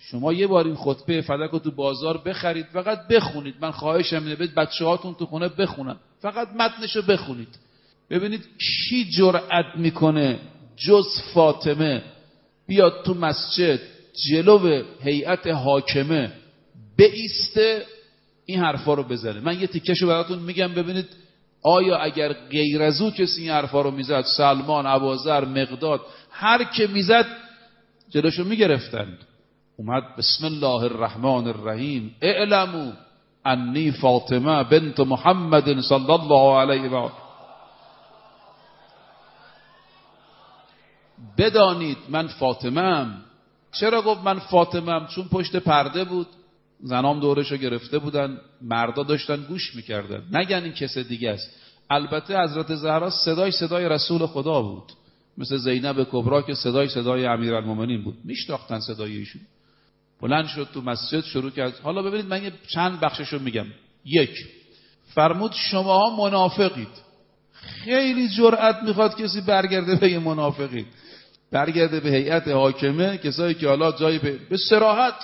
شما یه بار این خطبه فدک رو تو بازار بخرید فقط بخونید. من خواهشم اینه بید بچه هاتون تو خونه بخونن فقط متنش رو بخونید. ببینید کی جرأت می‌کنه جز فاطمه. بیاد تو مسجد جلو هیئت حاکمه بیسته این حرفا رو بزنه. من یه تیکشو براتون میگم ببینید آیا اگر غیر از او کسی این حرفا رو می‌زد؟ سلمان عوازر مقداد هر که می‌زد جلوشو می‌گرفتند. اومد بسم الله الرحمن الرحیم اعلمو انی فاطمه بنت محمد صلی الله علیه و بدانید من فاطمه چرا گفت من فاطمه چون پشت پرده بود. زنام دورشو گرفته بودن مردا داشتن گوش می‌کردن. نگن این کس دیگه است. البته حضرت زهرا صدای صدای رسول خدا بود. مثل زینب کبرا که صدای صدای امیرالمومنین بود. میشناختن صدای ایشون. بلند شد تو مسجد شروع کرد. حالا ببینید من یه چند بخششو میگم. یک فرمود شما منافقید. خیلی جرأت می‌خواد کسی برگرده به یه منافقید برگرده به هیئت حاکمه کسایی که حالا جایی به, به سراحت.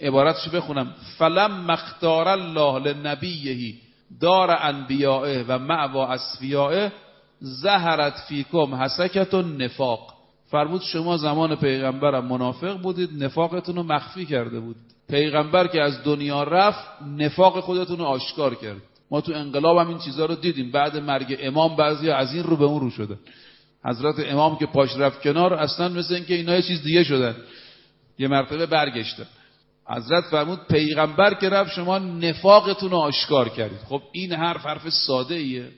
عبارتشو بخونم؟ فلم مختار الله لنبیهی دار انبیائه و معوا اسفیائه زهرت فیکم حسکت و نفاق فرمود شما زمان پیغمبرم منافق بودید نفاقتون رو مخفی کرده بود. پیغمبر که از دنیا رفت نفاق خودتون رو آشکار کرد. ما تو انقلاب هم این چیزها رو دیدیم. بعد مرگ امام بعضی از این رو به اون رو شدن. حضرت امام که پاش رفت کنار اصلا مثل اینکه اینا یه چیز دیگه شدن. یه مرتبه برگشتن. حضرت فرمود پیغمبر که رفت شما نفاقتون رو آشکار کردید. خب این حرف حرف ساده ایه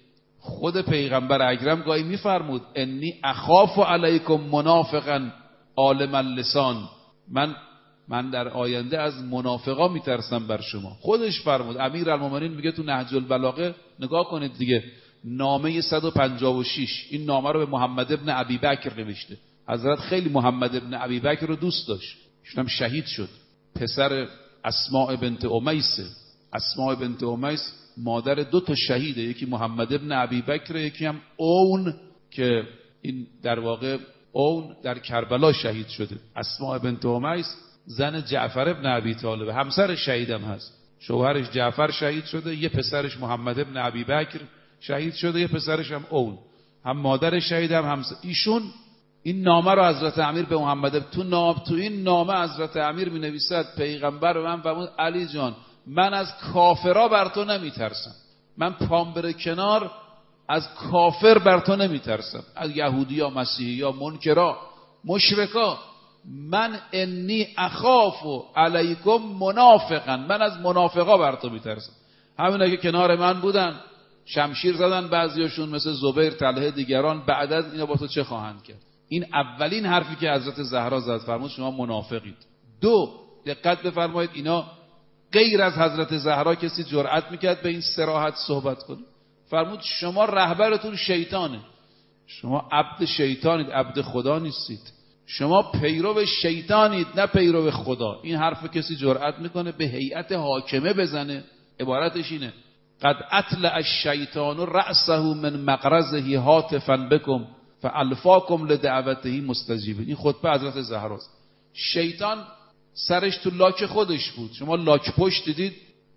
خود پیغمبر اکرم گاهی میفرمود انی اخاف علیکم منافقا عالم اللسان. من من در آینده از منافقا میترسم بر شما. خودش فرمود امیر المومنین میگه تو نهج البلاغه نگاه کنید دیگه نامه 156 این نامه رو به محمد ابن ابی بکر نوشته. حضرت خیلی محمد ابن ابی بکر رو دوست داشت. ایشون شهید شد. پسر اسماء بنت امیس اسماء بنت امیس مادر دو تا شهیده یکی محمد ابن عبی بکر یکی هم اون که این در واقع اون در کربلا شهید شده. اسماء بنت امیس زن جعفر ابن عبی طالب همسر شهیدم هست. شوهرش جعفر شهید شده یه پسرش محمد ابن عبی بکر شهید شده یه پسرش هم اون. هم مادر شهیدم هم ایشون این نامه رو حضرت امیر به محمد تو نام تو این نامه حضرت امیر می نویسد پیغمبر من فرمود علی جان. من از کافرا بر تو نمیترسم. من پام بره کنار از کافر بر تو نمیترسم. از یهودی یا مسیحی یا منکرا مشرکا. من انی اخاف و علیکم منافقا. من از منافقا بر تو میترسم. همین که کنار من بودن شمشیر زدن بعضیاشون مثل زبیر طلحه دیگران. بعد از اینا با تو چه خواهند کرد؟ این اولین حرفی که حضرت زهرا زد فرمود شما منافقید. دو دقت بفرمایید اینا غیر از حضرت زهرا کسی جرأت می‌کرد به این سراحت صحبت کنه. فرمود شما رهبرتون شیطانه. شما عبد شیطانید عبد خدا نیستید. شما پیرو شیطانید نه پیرو خدا. این حرف کسی جرأت می‌کنه به هیئت حاکمه بزنه. عبارتش اینه. قد اطلع الشیطان رأسه من مقرزه هاتفا بکم فالفاکم لدعوته مستجیبین این خطبه حضرت زهراست. شیطان سرش تو لاک خودش بود. شما لاک پشت دیدید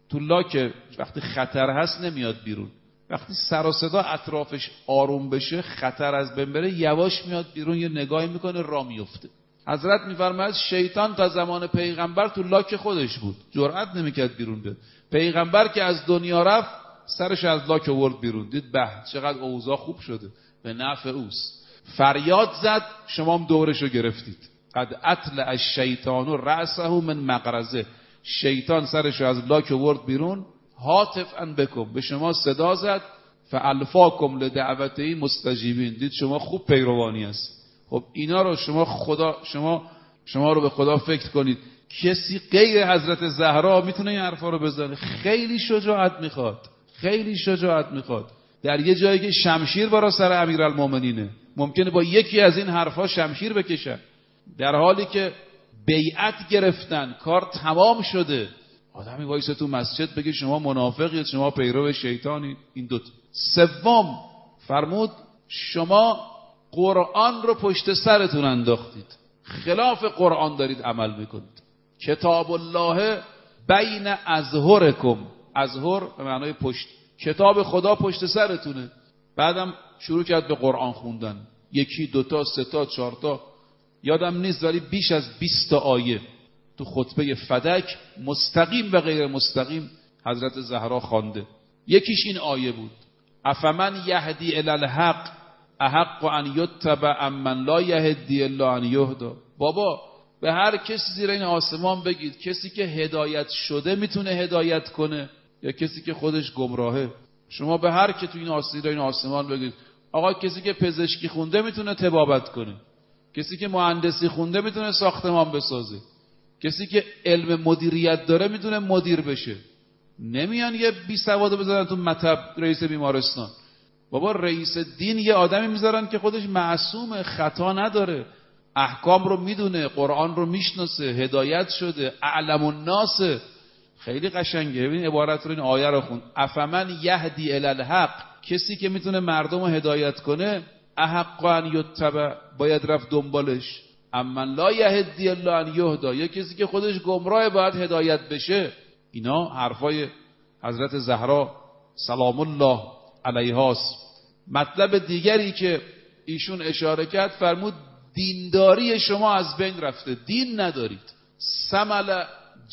تو لاک وقتی خطر هست نمیاد بیرون. وقتی سر و صدا اطرافش آروم بشه خطر از بین بره یواش میاد بیرون یه نگاهی می‌کنه را میفته حضرت میفرماید شیطان تا زمان پیغمبر تو لاک خودش بود. جرأت نمی‌کرد بیرون بیاد. پیغمبر که از دنیا رفت سرش از لاک ورد بیرون. دید به چقدر اوضاع خوب شده. به نفع اوست. فریاد زد شما هم دورش رو گرفتید. قد اطلع الشیطان رأسه من مقرزه شیطان سرش از لاک ورد بیرون. هاتف ان بکن. به شما صدا زد. فالفاکم لدعوته مستجیبین. دید شما خوب پیروانی است خب اینا رو شما خدا شما شما رو به خدا فکر کنید. کسی غیر حضرت زهرا می‌تونه این حرفا رو بزنه؟ خیلی شجاعت می‌خواد. خیلی شجاعت می‌خواد. در یه جایی که شمشیر برا سر امیرالمومنینه. ممکنه با یکی از این حرفها شمشیر بکشن. در حالی که بیعت گرفتن کار تمام شده آدمی وایس تو مسجد بگه شما منافقید شما پیرو شیطانی این دوت سوم فرمود شما قرآن رو پشت سرتون انداختید. خلاف قرآن دارید عمل می‌کنید. کتاب الله بین ازهرکم ازهر به معنای پشت. کتاب خدا پشت سرتونه. بعدم شروع کرد به قرآن خوندن. یکی دوتا ستا چهارتا یادم نیست ولی بیش از 20 آیه تو خطبه فدک مستقیم و غیر مستقیم حضرت زهرا خوانده. یکیش این آیه بود. افمن یهدی الی الحق احق ان یتبع امن لا یهدی الا ان یهدا بابا به هر کسی زیر این آسمان بگید کسی که هدایت شده می‌تونه هدایت کنه یا کسی که خودش گمراهه؟ شما به هر که تو این آسیر این آسمان بگید آقا کسی که پزشکی خونده می‌تونه تبابت کنه. کسی که مهندسی خونده می‌تونه ساختمان بسازه. کسی که علم مدیریت داره می‌تونه مدیر بشه. نمیان یه بی سواد بذارن تو مطب رئیس بیمارستان. بابا رئیس دین یه آدمی می‌ذارن که خودش معصوم خطا نداره. احکام رو می‌دونه قرآن رو می‌شناسه هدایت شده اعلم الناس. خیلی قشنگه. ببین عبارت رو این آیه رو خون. افمن یهدی الالحق کسی که می‌تونه مردم رو هدایت کنه احق ان یتبع باید رفت دنبالش. اما لا یهدی الله ان یهدا یا کسی که خودش گمراه باید هدایت بشه. اینا حرفای حضرت زهرا سلام الله علیهاست. مطلب دیگری که ایشون اشاره کرد فرمود دینداری شما از بین رفته دین ندارید. سمل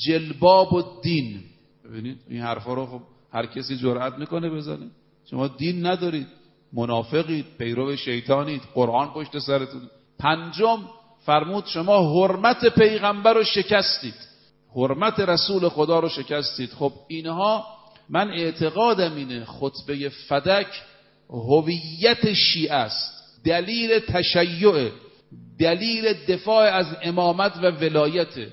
جلباب و دین ببینید این حرفا رو خب هر کسی جرأت می‌کنه بزنه. شما دین ندارید. منافقید پیرو شیطانید قرآن پشت سرتون. پنجم فرمود شما حرمت پیغمبر رو شکستید. حرمت رسول خدا رو شکستید. خب اینها من اعتقادم اینه خطبه فدک هویت شیعه است. دلیل تشیع دلیل دفاع از امامت و ولایته.